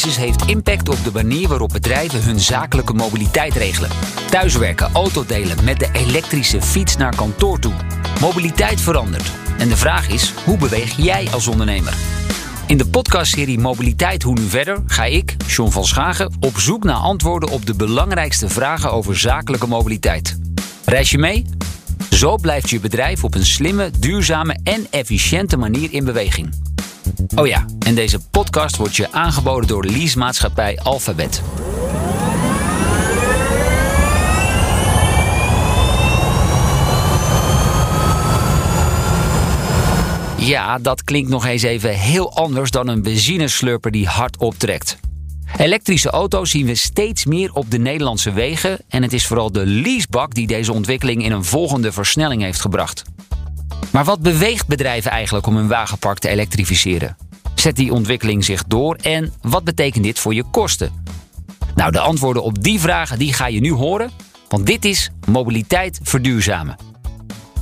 coronacrisis heeft impact op de manier waarop bedrijven hun zakelijke mobiliteit regelen. Thuiswerken, autodelen met de elektrische fiets naar kantoor toe. Mobiliteit verandert. En de vraag is, hoe beweeg jij als ondernemer? In de podcastserie Mobiliteit Hoe Nu Verder ga ik, John van Schagen, op zoek naar antwoorden op de belangrijkste vragen over zakelijke mobiliteit. Reis je mee? Zo blijft je bedrijf op een slimme, duurzame en efficiënte manier in beweging. Oh ja, en deze podcast wordt je aangeboden door leasemaatschappij Alphabet. Ja, dat klinkt nog eens even heel anders dan een benzineslurper die hard optrekt. Elektrische auto's zien we steeds meer op de Nederlandse wegen en het is vooral de leasebak die deze ontwikkeling in een volgende versnelling heeft gebracht. Maar wat beweegt bedrijven eigenlijk om hun wagenpark te elektrificeren? Zet die ontwikkeling zich door en wat betekent dit voor je kosten? Nou, de antwoorden op die vragen die ga je nu horen, want dit is mobiliteit verduurzamen.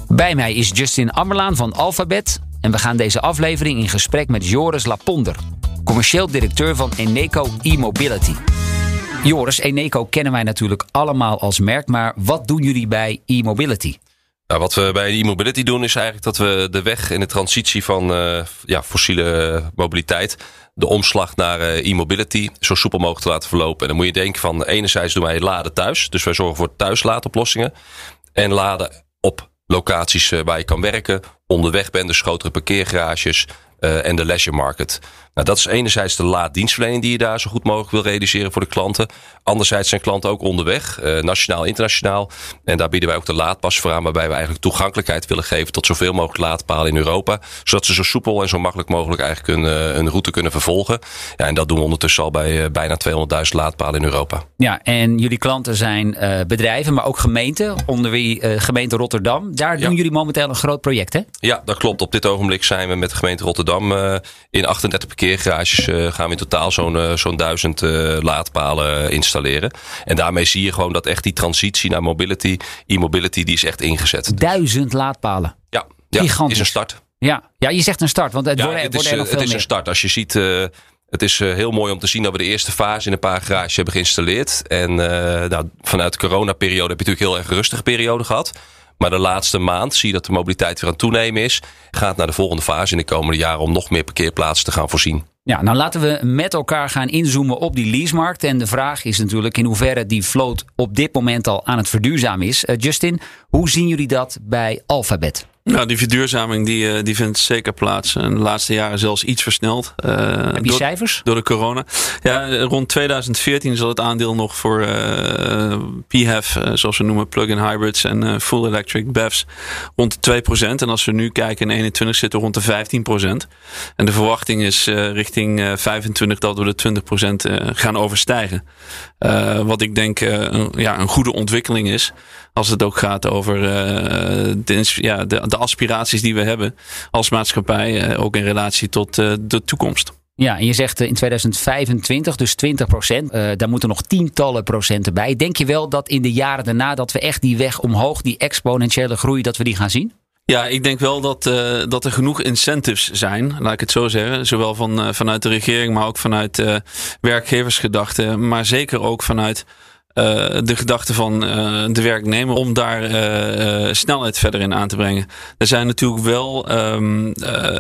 Bij mij is Justin Ammerlaan van Alphabet en we gaan deze aflevering in gesprek met Joris Laponder, commercieel directeur van Eneco e-mobility. Joris, Eneco kennen wij natuurlijk allemaal als merk, maar wat doen jullie bij e-mobility? Nou, wat we bij e-mobility doen is eigenlijk dat we de weg in de transitie van uh, ja, fossiele mobiliteit, de omslag naar uh, e-mobility, zo soepel mogelijk te laten verlopen. En dan moet je denken van enerzijds doen wij laden thuis, dus wij zorgen voor thuislaadoplossingen en laden op locaties uh, waar je kan werken, onderweg bent, dus grotere parkeergarages en de leisure market. Nou, dat is enerzijds de laaddienstverlening die je daar zo goed mogelijk wil realiseren voor de klanten. Anderzijds zijn klanten ook onderweg, eh, nationaal, internationaal. En daar bieden wij ook de laadpas voor aan, waarbij we eigenlijk toegankelijkheid willen geven tot zoveel mogelijk laadpalen in Europa. Zodat ze zo soepel en zo makkelijk mogelijk eigenlijk hun, uh, een route kunnen vervolgen. Ja, en dat doen we ondertussen al bij uh, bijna 200.000 laadpalen in Europa. Ja, en jullie klanten zijn bedrijven, maar ook gemeenten, onder wie gemeente Rotterdam. Daar doen jullie momenteel een groot project, hè? Ja, dat klopt. Op dit ogenblik zijn we met de gemeente Rotterdam in 38 parkeergarages gaan we in totaal zo'n zo'n duizend laadpalen installeren. En daarmee zie je gewoon dat echt die transitie naar mobility, e-mobility, die is echt ingezet. Duizend laadpalen. Ja, ja Gigantisch. is een start. Ja. ja, je zegt een start, want het, ja, wordt, het is, nog het is een start. Als je ziet, uh, het is uh, heel mooi om te zien dat we de eerste fase in een paar garages hebben geïnstalleerd. En uh, nou, vanuit de coronaperiode heb je natuurlijk heel erg een rustige periode gehad. Maar de laatste maand zie je dat de mobiliteit weer aan het toenemen is. Gaat naar de volgende fase in de komende jaren om nog meer parkeerplaatsen te gaan voorzien. Ja, nou laten we met elkaar gaan inzoomen op die leasemarkt. En de vraag is natuurlijk in hoeverre die vloot op dit moment al aan het verduurzamen is. Uh, Justin, hoe zien jullie dat bij Alphabet? Nou, die verduurzaming die, eh, die vindt zeker plaats. En de laatste jaren zelfs iets versneld. Uh, Heb je door, cijfers? Door de corona. Ja, rond 2014 zal het aandeel nog voor uh, PHEV, zoals we noemen, plug-in hybrids en full electric BEVs, rond de 2%. En als we nu kijken in 21 zitten we rond de 15%. En de verwachting is richting 25 dat we de 20% gaan overstijgen. wat ik denk een, ja, een goede ontwikkeling is. Als het ook gaat over uh, de, ja, de, de, aspiraties die we hebben als maatschappij, uh, ook in relatie tot uh, de toekomst. Ja, en je zegt in 2025, dus 20 procent. daar moeten nog tientallen procenten bij. Denk je wel dat in de jaren daarna dat we echt die weg omhoog, die exponentiële groei, dat we die gaan zien? Ja, ik denk wel dat, uh, dat er genoeg incentives zijn, laat ik het zo zeggen. Zowel van, uh, vanuit de regering, maar ook vanuit werkgeversgedachten. Maar zeker ook vanuit de gedachte van uh, de werknemer om daar uh, snelheid verder in aan te brengen. Er zijn natuurlijk wel um,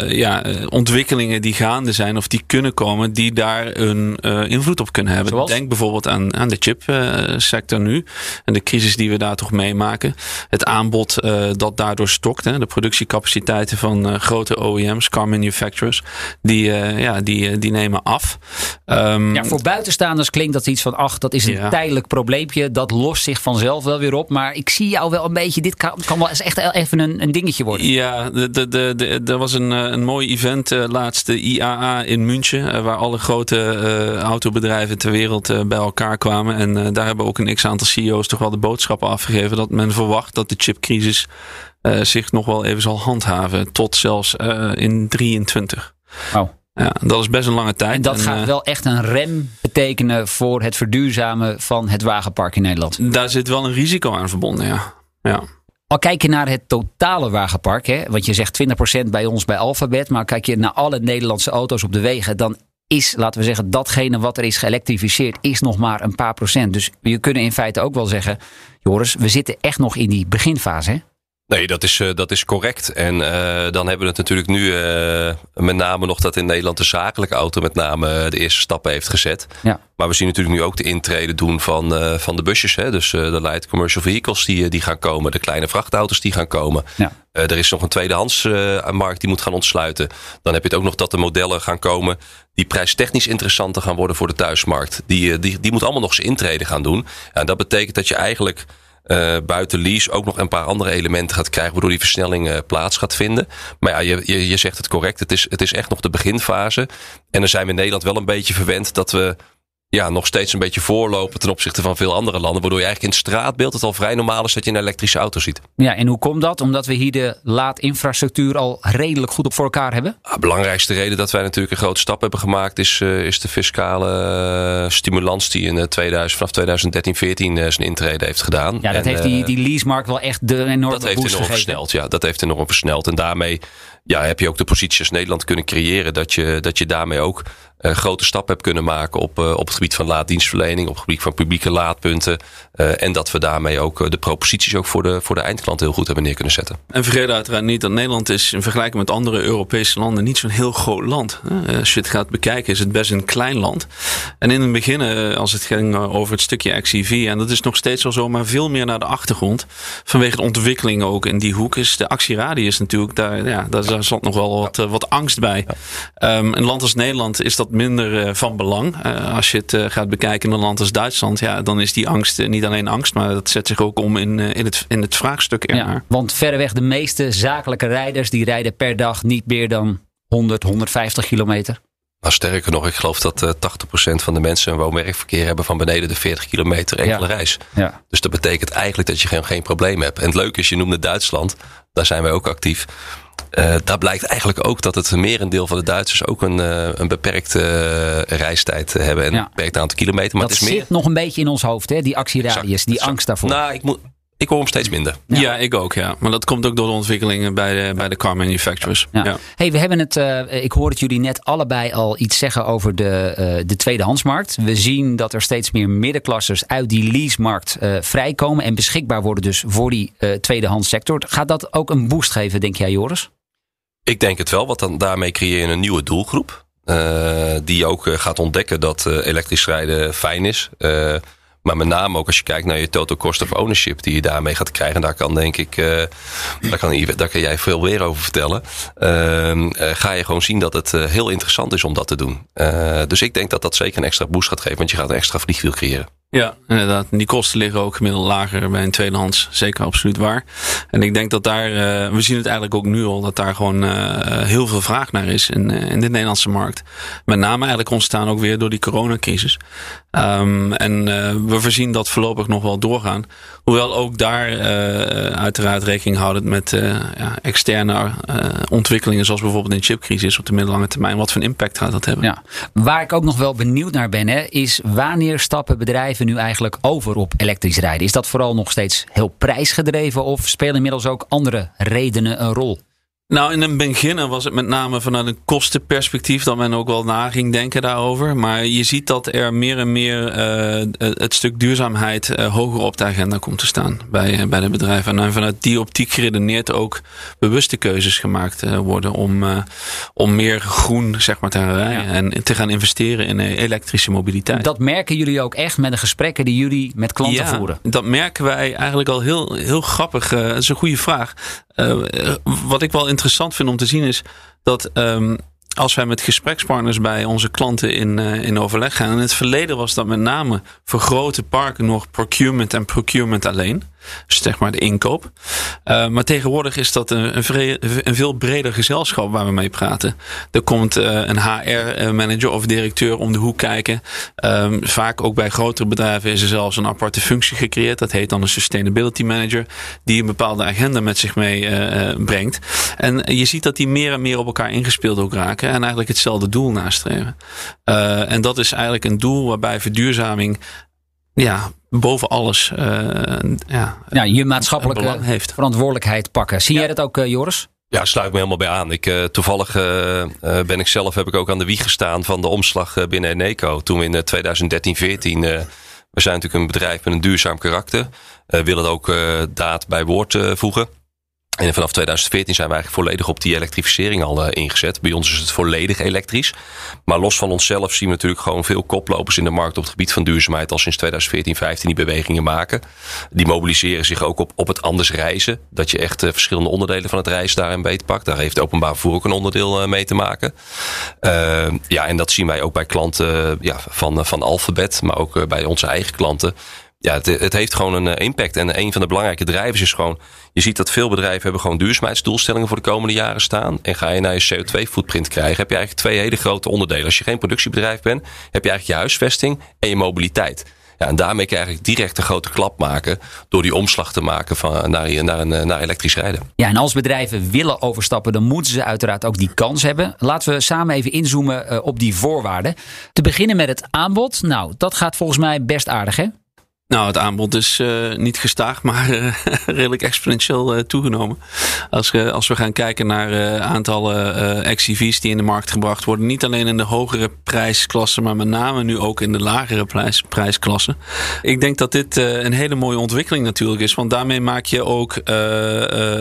ja, ontwikkelingen die gaande zijn of die kunnen komen, die daar een invloed op kunnen hebben. Zoals? Denk bijvoorbeeld aan, aan de chipsector nu en de crisis die we daar toch meemaken. Het aanbod dat daardoor stokt, hè, de productiecapaciteiten van grote OEM's, car manufacturers, die, ja, die, die nemen af. Um, ja, voor buitenstaanders klinkt dat iets van, ach, dat is een ja. tijdelijk probleem probleempje, dat lost zich vanzelf wel weer op. Maar ik zie jou wel een beetje, dit kan, kan wel eens echt even een, een dingetje worden. Ja, de, de, de, er was een, een mooi event uh, laatst, de IAA in München. Uh, waar alle grote uh, autobedrijven ter wereld bij elkaar kwamen. En daar hebben ook een x-aantal CEO's toch wel de boodschappen afgegeven. Dat men verwacht dat de chipcrisis zich nog wel even zal handhaven. Tot zelfs in 23. Oh. Ja, dat is best een lange tijd. En dat gaat wel echt een rem betekenen voor het verduurzamen van het wagenpark in Nederland. Daar zit wel een risico aan verbonden, ja. ja. Al kijk je naar het totale wagenpark, hè, want je zegt 20% bij ons bij Alphabet, maar kijk je naar alle Nederlandse auto's op de wegen, dan is, laten we zeggen, datgene wat er is geëlektrificeerd, is nog maar een paar procent. Dus je kunnen in feite ook wel zeggen, Joris, we zitten echt nog in die beginfase. Hè? Nee, dat is, uh, dat is correct. En uh, dan hebben we het natuurlijk nu uh, met name nog dat in Nederland de zakelijke auto met name de eerste stappen heeft gezet. Ja. Maar we zien natuurlijk nu ook de intrede doen van, van de busjes. Hè? Dus de light commercial vehicles die, die gaan komen. De kleine vrachtauto's die gaan komen. Ja. er is nog een tweedehands markt die moet gaan ontsluiten. Dan heb je het ook nog dat de modellen gaan komen die prijstechnisch interessanter gaan worden voor de thuismarkt. Die, die, die moet allemaal nog zijn intrede gaan doen. En dat betekent dat je eigenlijk uh, buiten lease ook nog een paar andere elementen gaat krijgen, waardoor die versnelling uh, plaats gaat vinden. Maar ja, je, je, je zegt het correct. Het is, het is echt nog de beginfase. En dan zijn we in Nederland wel een beetje verwend dat we ja, nog steeds een beetje voorlopen ten opzichte van veel andere landen. Waardoor je eigenlijk in het straatbeeld het al vrij normaal is dat je een elektrische auto ziet. Ja, en hoe komt dat? Omdat we hier de laadinfrastructuur al redelijk goed op voor elkaar hebben? De ah, belangrijkste reden dat wij natuurlijk een grote stap hebben gemaakt is, uh, is de fiscale uh, stimulans die in 2000, vanaf 2013, 14 uh, zijn intrede heeft gedaan. Ja, dat en, heeft die, die leasemarkt wel echt de enorme Dat heeft enorm versneld. Ja, dat heeft enorm versneld. En daarmee ja, heb je ook de positie als Nederland kunnen creëren dat je, dat je daarmee ook uh, grote stappen hebt kunnen maken op, uh, op het gebied van laaddienstverlening, op het gebied van publieke laadpunten. Uh, en dat we daarmee ook de proposities ook voor de, voor de eindklant heel goed hebben neer kunnen zetten. En vergeet uiteraard niet dat Nederland is in vergelijking met andere Europese landen niet zo'n heel groot land. Als je het gaat bekijken is het best een klein land. En in het begin, als het ging over het stukje XEV, en dat is nog steeds wel zo, maar veel meer naar de achtergrond. Vanwege de ontwikkeling ook in die hoek is de actieradius natuurlijk, daar, ja, daar zat nog wel wat, wat angst bij. Ja. Um, een land als Nederland is dat minder uh, van belang. Uh, als je het uh, gaat bekijken in een land als Duitsland, ja, dan is die angst niet alleen angst, maar dat zet zich ook om in, in, het, in het vraagstuk ernaar. Ja, want verreweg de meeste zakelijke rijders die rijden per dag niet meer dan 100, 150 kilometer. Nou, sterker nog, ik geloof dat uh, 80% van de mensen een woon-werkverkeer hebben van beneden de 40 kilometer enkele Ja. reis. Ja. Dus dat betekent eigenlijk dat je geen, geen probleem hebt. En het leuke is, je noemde Duitsland, daar zijn wij ook actief. Uh, daar blijkt eigenlijk ook dat het merendeel van de Duitsers ook een, uh, een beperkte uh, reistijd hebben en Ja. een beperkt aantal kilometer. Maar dat het is meer. zit nog een beetje in ons hoofd, hè? die actieradius, Exact, die exact. angst daarvoor. Nou, ik, moet, ik hoor hem steeds minder. Ja. Ja. ik ook, ja. Maar dat komt ook door de ontwikkelingen bij de, bij de car manufacturers. Ja. Ja. Hey, we hebben het, eh, ik hoor het jullie net allebei al iets zeggen over de, eh, de tweedehandsmarkt. We zien dat er steeds meer middenklassers uit die leasemarkt eh, vrijkomen en beschikbaar worden dus voor die eh tweedehandssector. Gaat dat ook een boost geven, denk jij Joris? Ik denk het wel, want dan, daarmee creëer je een nieuwe doelgroep. Uh, die ook uh, gaat ontdekken dat uh, elektrisch rijden fijn is. Maar met name ook als je kijkt naar je total cost of ownership die je daarmee gaat krijgen. Daar kan denk ik, daar, kan, daar kan jij veel meer over vertellen. Ehm, ga je gewoon zien dat het heel interessant is om dat te doen. dus ik denk dat dat zeker een extra boost gaat geven, want je gaat een extra vliegwiel creëren. Ja, inderdaad. Die kosten liggen ook gemiddeld lager bij een tweedehands. Zeker absoluut waar. En ik denk dat daar, uh, we zien het eigenlijk ook nu al, dat daar gewoon uh, heel veel vraag naar is in, uh, in de Nederlandse markt. Met name eigenlijk ontstaan ook weer door die coronacrisis. Um, en we voorzien dat voorlopig nog wel doorgaan. Hoewel ook daar uiteraard rekening houden met ja, externe ontwikkelingen, zoals bijvoorbeeld een chipcrisis op de middellange termijn. Wat voor een impact gaat dat hebben? Ja. Waar ik ook nog wel benieuwd naar ben, hè, is wanneer stappen bedrijven nu eigenlijk over op elektrisch rijden? Is dat vooral nog steeds heel prijsgedreven of spelen inmiddels ook andere redenen een rol? Nou, in het begin was het met name vanuit een kostenperspectief dat men ook wel na ging denken daarover. Maar je ziet dat er meer en meer uh, het stuk duurzaamheid uh, hoger op de agenda komt te staan bij, uh, bij de bedrijven. En vanuit die optiek geredeneerd ook bewuste keuzes gemaakt worden om, om meer groen zeg maar, te gaan rijden ja. en te gaan investeren in elektrische mobiliteit. Dat merken jullie ook echt met de gesprekken die jullie met klanten ja, voeren? Dat merken wij eigenlijk al heel, heel grappig. dat is een goede vraag. Wat ik wel interessant vind om te zien is dat um, als wij met gesprekspartners bij onze klanten in, uh, in overleg gaan. In het verleden was dat met name voor grote parken nog procurement en procurement alleen. Dus zeg maar de inkoop. Uh, maar tegenwoordig is dat een, een, veel breder gezelschap waar we mee praten. Er komt uh, een HR-manager of directeur om de hoek kijken. Um, vaak ook bij grotere bedrijven is er zelfs een aparte functie gecreëerd. Dat heet dan een sustainability manager. Die een bepaalde agenda met zich mee uh, brengt. En je ziet dat die meer en meer op elkaar ingespeeld ook raken. En eigenlijk hetzelfde doel nastreven. en dat is eigenlijk een doel waarbij verduurzaming ja, boven alles uh, ja, ja, je maatschappelijke heeft. verantwoordelijkheid pakken. Zie Ja. jij dat ook, uh, Joris? Ja, sluit me helemaal bij aan. Ik, uh, toevallig uh, ben ik zelf heb ik ook aan de wieg gestaan van de omslag binnen Eneco. Toen we in 2013, 14, we zijn natuurlijk een bedrijf met een duurzaam karakter. willen het ook daad bij woord voegen. En vanaf 2014 zijn we eigenlijk volledig op die elektrificering al uh, ingezet. Bij ons is het volledig elektrisch. Maar los van onszelf zien we natuurlijk gewoon veel koplopers in de markt op het gebied van duurzaamheid al sinds 2014, 15 die bewegingen maken. Die mobiliseren zich ook op, op het anders reizen. Dat je echt uh, verschillende onderdelen van het reizen daarin beetpakt. Daar heeft openbaar vervoer ook een onderdeel uh, mee te maken. ja, en dat zien wij ook bij klanten ja, van, van Alphabet, maar ook bij onze eigen klanten ja, het, het, heeft gewoon een eh, impact. En een van de belangrijke drijvers is gewoon... je ziet dat veel bedrijven hebben gewoon duurzaamheidsdoelstellingen... voor de komende jaren staan. En ga je naar je CO2-footprint krijgen... heb je eigenlijk twee hele grote onderdelen. Als je geen productiebedrijf bent... heb je eigenlijk je huisvesting en je mobiliteit. Ja, en daarmee kan je eigenlijk direct een grote klap maken... door die omslag te maken van, naar, naar, een, naar elektrisch rijden. Ja, en als bedrijven willen overstappen... dan moeten ze uiteraard ook die kans hebben. Laten we samen even inzoomen eh, op die voorwaarden. Te beginnen met het aanbod. Nou, dat gaat volgens mij best aardig, hè? Nou, het aanbod is uh, niet gestaag, maar uh, redelijk exponentieel uh, toegenomen. Als, als we gaan kijken naar aantallen XCV's die in de markt gebracht worden. Niet alleen in de hogere prijsklassen, maar met name nu ook in de lagere prijs, prijsklassen. Ik denk dat dit een hele mooie ontwikkeling natuurlijk is. Want daarmee maak je ook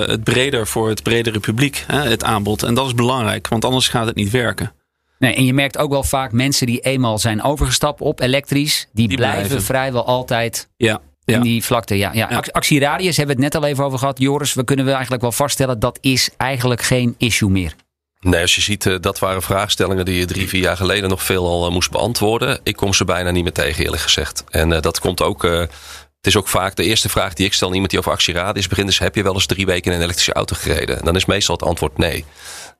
het breder voor het bredere publiek, het aanbod. En dat is belangrijk, want anders gaat het niet werken. Nee, en je merkt ook wel vaak mensen die eenmaal zijn overgestapt op elektrisch, die, blijven, vrijwel altijd ja, in die vlakte. Ja, ja. Actieradius hebben we het net al even over gehad. Joris, we kunnen we eigenlijk wel vaststellen dat is eigenlijk geen issue meer. Nee, als je ziet, uh, dat waren vraagstellingen die je drie, vier jaar geleden nog veel al uh, moest beantwoorden. Ik kom ze bijna niet meer tegen, eerlijk gezegd. En uh, dat komt ook. het is ook vaak de eerste vraag die ik stel aan iemand die over actieradius begint. Is: heb je wel eens drie weken in een elektrische auto gereden? En dan is meestal het antwoord nee.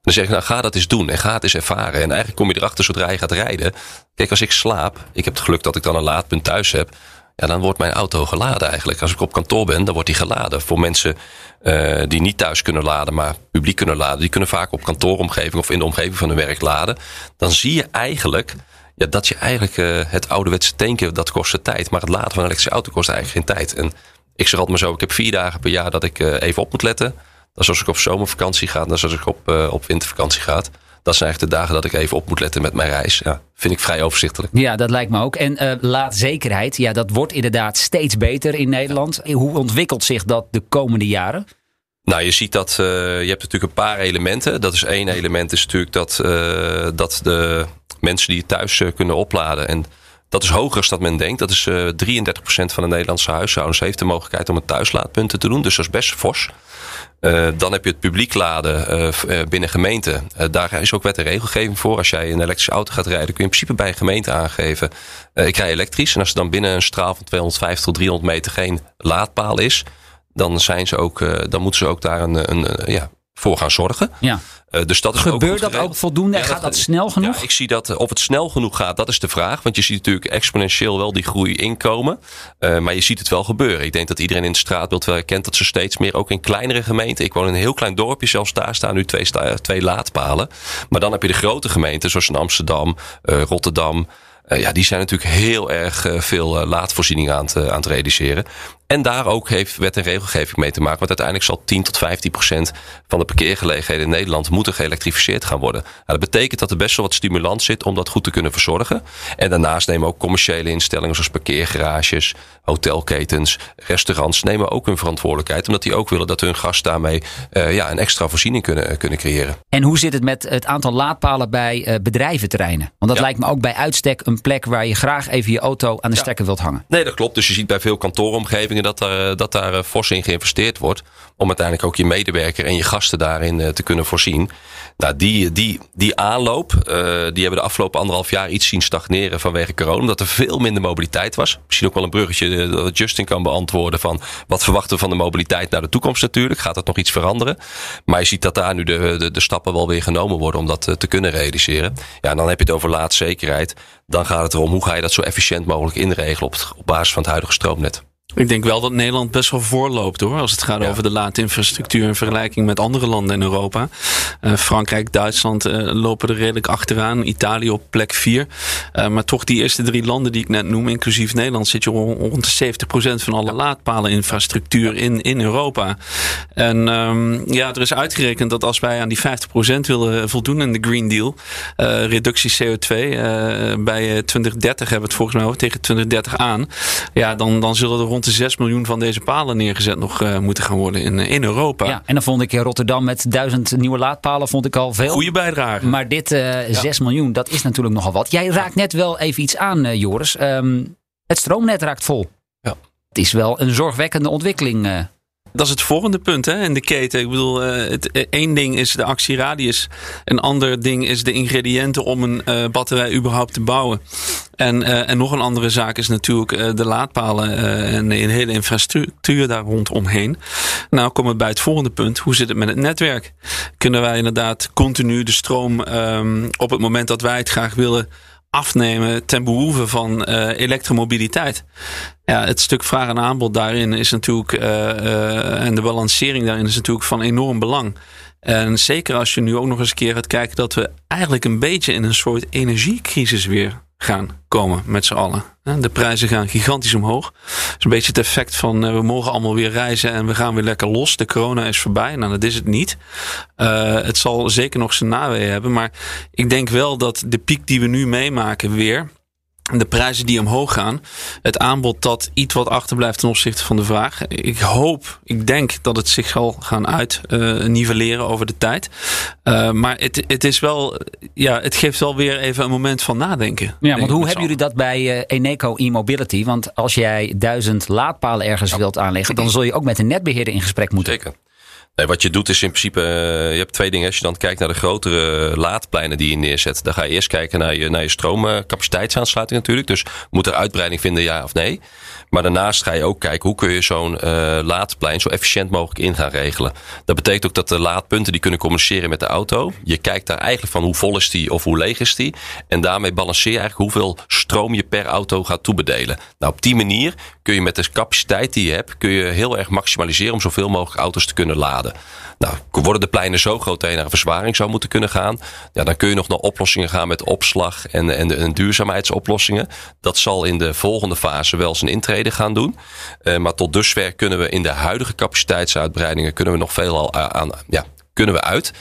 Dan zeg ik, nou ga dat eens doen en ga het eens ervaren. En eigenlijk kom je erachter zodra je gaat rijden. Kijk, als ik slaap, ik heb het geluk dat ik dan een laadpunt thuis heb. Ja, dan wordt mijn auto geladen eigenlijk. Als ik op kantoor ben, dan wordt die geladen. Voor mensen uh, die niet thuis kunnen laden, maar publiek kunnen laden. Die kunnen vaak op kantooromgeving of in de omgeving van hun werk laden. Dan zie je eigenlijk ja, dat je eigenlijk uh, het ouderwetse tanken, dat kost tijd. Maar het laden van een elektrische auto kost eigenlijk geen tijd. En ik zeg altijd maar zo, ik heb vier dagen per jaar dat ik uh, even op moet letten. Dat is als ik op zomervakantie ga, dat is als ik op, uh, op wintervakantie ga. Dat zijn eigenlijk de dagen dat ik even op moet letten met mijn reis. Ja, vind ik vrij overzichtelijk. Ja, dat lijkt me ook. En uh, laadzekerheid, ja, dat wordt inderdaad steeds beter in Nederland. Hoe ontwikkelt zich dat de komende jaren? Nou, je ziet dat uh, je hebt natuurlijk een paar elementen. Dat is één element, is natuurlijk dat, uh, dat de mensen die thuis kunnen opladen. En dat is hoger dan men denkt. Dat is uh, 33% van de Nederlandse huishoudens heeft de mogelijkheid om een thuislaadpunten te doen. Dus dat is best fors. Uh, dan heb je het publiek laden uh, binnen gemeenten. daar is ook wet en regelgeving voor. Als jij een elektrische auto gaat rijden, kun je in principe bij een gemeente aangeven. ik rij elektrisch. En als er dan binnen een straal van 250 tot 300 meter geen laadpaal is, dan, zijn ze ook, dan moeten ze ook daar een, een, ja, voor gaan zorgen. Ja. Uh, dus dat is Gebeurt ook dat ook voldoende? Ja, gaat dat, snel genoeg? Ja, ik zie dat of het snel genoeg gaat, dat is de vraag. Want je ziet natuurlijk exponentieel wel die groei inkomen. Uh, maar je ziet het wel gebeuren. Ik denk dat iedereen in het straatbeeld wel herkent dat ze steeds meer, ook in kleinere gemeenten. Ik woon in een heel klein dorpje, zelfs daar staan nu twee, twee laadpalen. Maar dan heb je de grote gemeenten, zoals in Amsterdam, uh, Rotterdam. Uh, ja, die zijn natuurlijk heel erg uh, veel uh, laadvoorzieningen aan, te, aan het realiseren. En daar ook heeft wet en regelgeving mee te maken. Want uiteindelijk zal 10 tot 15 procent van de parkeergelegenheden in Nederland moeten geëlektrificeerd gaan worden. Nou, dat betekent dat er best wel wat stimulans zit om dat goed te kunnen verzorgen. En daarnaast nemen ook commerciële instellingen zoals parkeergarages, hotelketens, restaurants nemen ook hun verantwoordelijkheid. Omdat die ook willen dat hun gasten daarmee uh, ja, een extra voorziening kunnen, kunnen creëren. En hoe zit het met het aantal laadpalen bij uh, bedrijventerreinen? Want dat ja. lijkt me ook bij uitstek een plek waar je graag even je auto aan de ja. stekker wilt hangen. Nee, dat klopt. Dus je ziet bij veel kantooromgevingen dat daar, dat daar eh, fors in geïnvesteerd wordt. Om uiteindelijk ook je medewerker en je gasten daarin eh, te kunnen voorzien. Nou, die, die, die aanloop, uh, die hebben de afgelopen anderhalf jaar iets zien stagneren vanwege corona. Omdat er veel minder mobiliteit was. Misschien ook wel een bruggetje dat Justin kan beantwoorden van wat verwachten we van de mobiliteit naar de toekomst natuurlijk. Gaat dat nog iets veranderen? Maar je ziet dat daar nu de, de, de stappen wel weer genomen worden om dat te kunnen realiseren. Ja, en dan heb je het over laadzekerheid. Dan gaat het erom hoe ga je dat zo efficiënt mogelijk inregelen op basis van het huidige stroomnet. Ik denk wel dat Nederland best wel voorloopt hoor. Als het gaat over de laadinfrastructuur in vergelijking met andere landen in Europa. Uh, Frankrijk, Duitsland uh, lopen er redelijk achteraan. Italië op plek 4. Uh, maar toch die eerste drie landen die ik net noem, inclusief Nederland, zit je rond de 70% van alle laadpaleninfrastructuur in, in Europa. En um, ja, er is uitgerekend dat als wij aan die 50% willen voldoen in de Green Deal, reductie CO2 bij 2030 hebben we het volgens mij tegen 2030 aan. Ja, dan, dan zullen er rond de 6 miljoen van deze palen neergezet nog uh, moeten gaan worden in, in Europa. Ja, en dan vond ik in Rotterdam met duizend nieuwe laadpalen vond ik al veel. Goede bijdrage. Maar dit ja. 6 miljoen, dat is natuurlijk nogal wat. Jij raakt net wel even iets aan, Joris. Um, het stroomnet raakt vol. Ja. Het is wel een zorgwekkende ontwikkeling. Dat is het volgende punt hè, in de keten. Ik bedoel, het, één ding is de actieradius. Een ander ding is de ingrediënten om een uh, batterij überhaupt te bouwen. En, en nog een andere zaak is natuurlijk de laadpalen en de hele infrastructuur daar rondomheen. Nou komen we bij het volgende punt. Hoe zit het met het netwerk? Kunnen wij inderdaad continu de stroom um, op het moment dat wij het graag willen afnemen ten behoeve van uh, elektromobiliteit. Ja, het stuk vraag en aanbod daarin is natuurlijk, uh, uh, en de balancering daarin is natuurlijk van enorm belang. En zeker als je nu ook nog eens een keer gaat kijken dat we eigenlijk een beetje in een soort energiecrisis weer gaan komen met z'n allen. De prijzen gaan gigantisch omhoog. Dat is een beetje het effect van we mogen allemaal weer reizen en we gaan weer lekker los. De corona is voorbij. Nou, dat is het niet. Uh, het zal zeker nog zijn naweeën hebben. Maar ik denk wel dat de piek die we nu meemaken weer de prijzen die omhoog gaan, het aanbod dat iets wat achterblijft ten opzichte van de vraag. Ik hoop, ik denk dat het zich zal gaan uit uh, nivelleren over de tijd. Uh, maar het, het is wel, ja, het geeft wel weer even een moment van nadenken. Ja, want hoe hebben jullie dat bij uh, Eneco e-mobility? Want als jij duizend laadpalen ergens ja. wilt aanleggen, dan zul je ook met een netbeheerder in gesprek moeten. Zeker. Wat je doet is in principe, uh, je hebt twee dingen. Als je dan kijkt naar de grotere laadpleinen die je neerzet, dan ga je eerst kijken naar je, naar je stroomcapaciteitsaansluiting natuurlijk. Dus moet er uitbreiding vinden, ja of nee. Maar daarnaast ga je ook kijken hoe kun je zo'n uh, laadplein zo efficiënt mogelijk in gaan regelen. Dat betekent ook dat de laadpunten die kunnen communiceren met de auto. Je kijkt daar eigenlijk van hoe vol is die of hoe leeg is die. En daarmee balanceer je eigenlijk hoeveel stroom je per auto gaat toebedelen. Nou, op die manier kun je met de capaciteit die je hebt, kun je heel erg maximaliseren om zoveel mogelijk auto's te kunnen laden. Nou, worden de pleinen zo groot dat je naar een verzwaring zou moeten kunnen gaan, ja, dan kun je nog naar oplossingen gaan met opslag en, en, en duurzaamheidsoplossingen. Dat zal in de volgende fase wel zijn intrede gaan doen. Uh, maar tot dusver kunnen we in de huidige capaciteitsuitbreidingen kunnen we nog veel al aan, ja, kunnen we uit.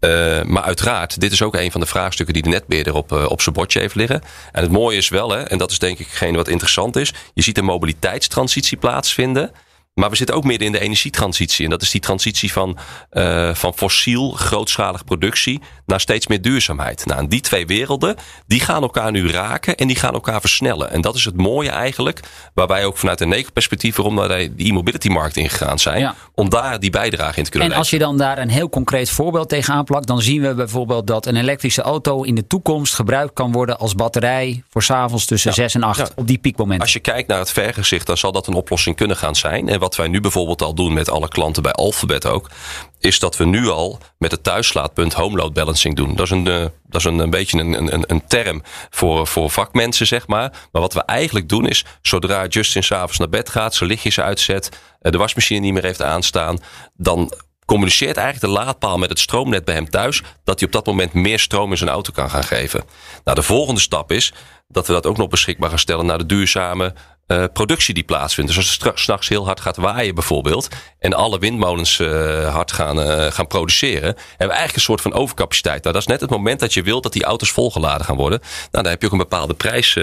Uh, maar uiteraard, dit is ook een van de vraagstukken die de netbeheerder op, op zijn bordje heeft liggen. En het mooie is wel, hè, en dat is denk ik hetgeen wat interessant is. Je ziet een mobiliteitstransitie plaatsvinden. Maar we zitten ook midden in de energietransitie. En dat is die transitie van, uh, van fossiel, grootschalige productie naar steeds meer duurzaamheid. Nou, en die twee werelden, die gaan elkaar nu raken en die gaan elkaar versnellen. En dat is het mooie eigenlijk, waar wij ook vanuit een negenperspectief waarom naar de e-mobility markt ingegaan zijn. Ja. Om daar die bijdrage in te kunnen En als je dan daar een heel concreet voorbeeld tegenaan plakt, dan zien we bijvoorbeeld dat een elektrische auto in de toekomst gebruikt kan worden als batterij voor s'avonds tussen ja. 6 en 8 ja. op die piekmomenten. Als je kijkt naar het vergezicht, dan zal dat een oplossing kunnen gaan zijn. En wat wij nu bijvoorbeeld al doen met alle klanten bij Alphabet ook, is dat we nu al met het thuislaadpunt home load balancing doen. Dat is een, uh, dat is een, een beetje een, een, een term voor, voor vakmensen, zeg maar. Maar wat we eigenlijk doen is, zodra Justin s'avonds naar bed gaat, zijn lichtjes uitzet, de wasmachine niet meer heeft aanstaan, dan communiceert eigenlijk de laadpaal met het stroomnet bij hem thuis dat hij op dat moment meer stroom in zijn auto kan gaan geven. Nou, de volgende stap is dat we dat ook nog beschikbaar gaan stellen naar de duurzame uh, productie die plaatsvindt. Dus als het s'nachts heel hard gaat waaien bijvoorbeeld... en alle windmolens uh, hard gaan, uh, gaan produceren... hebben we eigenlijk een soort van overcapaciteit. Nou, dat is net het moment dat je wilt dat die auto's volgeladen gaan worden. Nou, dan heb je ook een bepaalde prijs...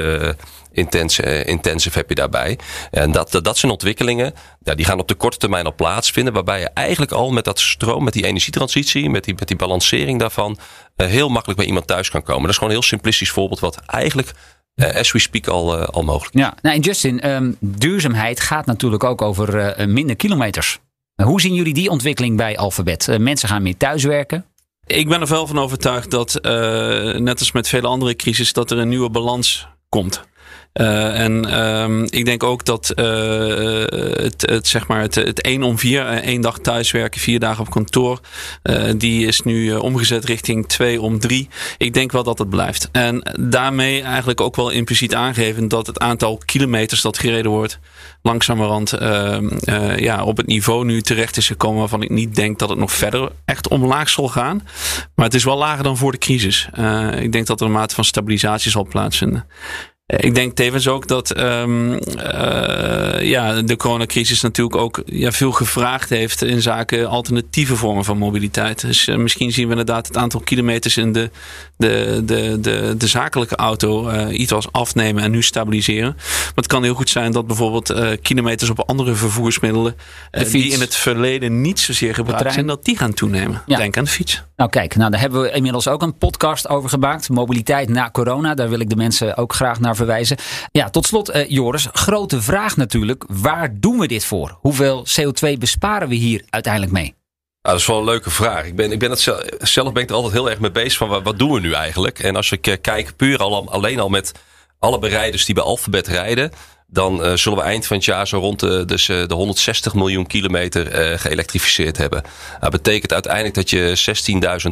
Intensive, intensive heb je daarbij. En dat, dat, dat zijn ontwikkelingen. Ja, die gaan op de korte termijn al plaatsvinden. Waarbij je eigenlijk al met dat stroom, met die energietransitie, met die, met die balancering daarvan, heel makkelijk bij iemand thuis kan komen. Dat is gewoon een heel simplistisch voorbeeld wat eigenlijk as we speak al, uh, al mogelijk. Ja, nou, en Justin, um, duurzaamheid gaat natuurlijk ook over uh, minder kilometers. hoe zien jullie die ontwikkeling bij Alphabet? mensen gaan meer thuiswerken. Ik ben er wel van overtuigd dat, net als met vele andere crisis, dat er een nieuwe balans komt. Uh, en um, ik denk ook dat uh, het, het, zeg maar het, het 1 om 4, één dag thuiswerken, vier dagen op kantoor, die is nu omgezet richting 2 om 3. Ik denk wel dat het blijft. En daarmee eigenlijk ook wel impliciet aangeven dat het aantal kilometers dat gereden wordt, langzamerhand ja, op het niveau nu terecht is gekomen waarvan ik niet denk dat het nog verder echt omlaag zal gaan. Maar het is wel lager dan voor de crisis. ik denk dat er een mate van stabilisatie zal plaatsvinden. Eh, ik denk tevens ook dat um, uh, ja, de coronacrisis natuurlijk ook ja, veel gevraagd heeft in zaken alternatieve vormen van mobiliteit. Dus uh, misschien zien we inderdaad het aantal kilometers in de, de, de, de, de zakelijke auto uh, iets als afnemen en nu stabiliseren. Maar het kan heel goed zijn dat bijvoorbeeld kilometers op andere vervoersmiddelen die in het verleden niet zozeer gebruikt zijn, dat die gaan toenemen. Ja. Denk aan de fiets. Nou kijk, nou, daar hebben we inmiddels ook een podcast over gemaakt. Mobiliteit na corona. Daar wil ik de mensen ook graag naar verwijzen. Ja, tot slot, uh, Joris, grote vraag natuurlijk. Waar doen we dit voor? Hoeveel CO2 besparen we hier uiteindelijk mee? Nou, dat is wel een leuke vraag. Ik ben, ik ben het zelf, zelf ben ik er altijd heel erg mee bezig van wat, wat doen we nu eigenlijk? En als ik uh, kijk puur al, alleen al met alle bereiders die bij Alphabet rijden dan uh, zullen we eind van het jaar zo rond de, dus, uh, de 160 miljoen kilometer uh, geëlektrificeerd hebben. Dat betekent uiteindelijk dat je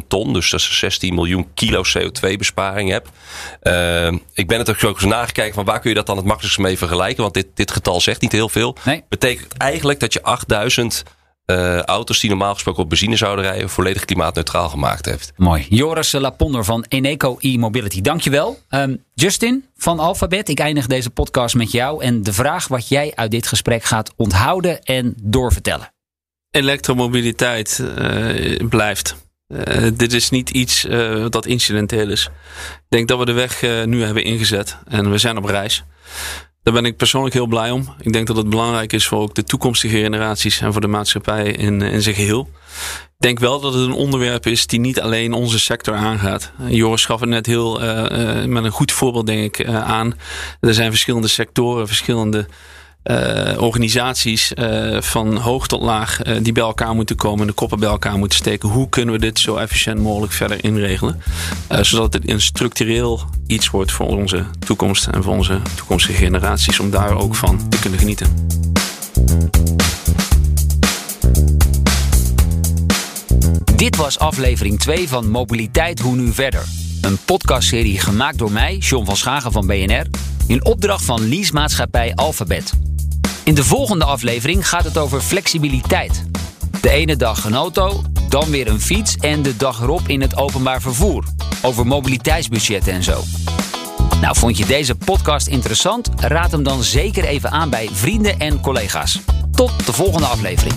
16.000 ton, dus dat is 16 miljoen kilo CO2 besparing hebt. ik ben het ook zo nagekeken van waar kun je dat dan het makkelijkst mee vergelijken? Want dit, dit getal zegt niet heel veel. Nee. Betekent eigenlijk dat je 8000 uh, auto's die normaal gesproken op benzine zouden rijden, volledig klimaatneutraal gemaakt heeft. Mooi. Joris Laponder van Eneco e-mobility. Dankjewel. Um, Justin van Alphabet, ik eindig deze podcast met jou en de vraag wat jij uit dit gesprek gaat onthouden en doorvertellen. Elektromobiliteit uh, blijft. Uh, dit is niet iets uh, dat incidenteel is. Ik denk dat we de weg uh, nu hebben ingezet en we zijn op reis. Daar ben ik persoonlijk heel blij om. Ik denk dat het belangrijk is voor ook de toekomstige generaties en voor de maatschappij in, in zijn geheel. Ik denk wel dat het een onderwerp is die niet alleen onze sector aangaat. Joris gaf het net heel uh, uh, met een goed voorbeeld, denk ik, aan. Er zijn verschillende sectoren, verschillende uh, organisaties uh, van hoog tot laag uh, die bij elkaar moeten komen, de koppen bij elkaar moeten steken. Hoe kunnen we dit zo efficiënt mogelijk verder inregelen? zodat het een structureel iets wordt voor onze toekomst en voor onze toekomstige generaties om daar ook van te kunnen genieten. Dit was aflevering 2 van Mobiliteit Hoe Nu Verder. Een podcastserie gemaakt door mij, John van Schagen van BNR, in opdracht van leasemaatschappij Alphabet. In de volgende aflevering gaat het over flexibiliteit. De ene dag een auto, dan weer een fiets en de dag erop in het openbaar vervoer. Over mobiliteitsbudgetten en zo. Nou, vond je deze podcast interessant? Raad hem dan zeker even aan bij vrienden en collega's. Tot de volgende aflevering.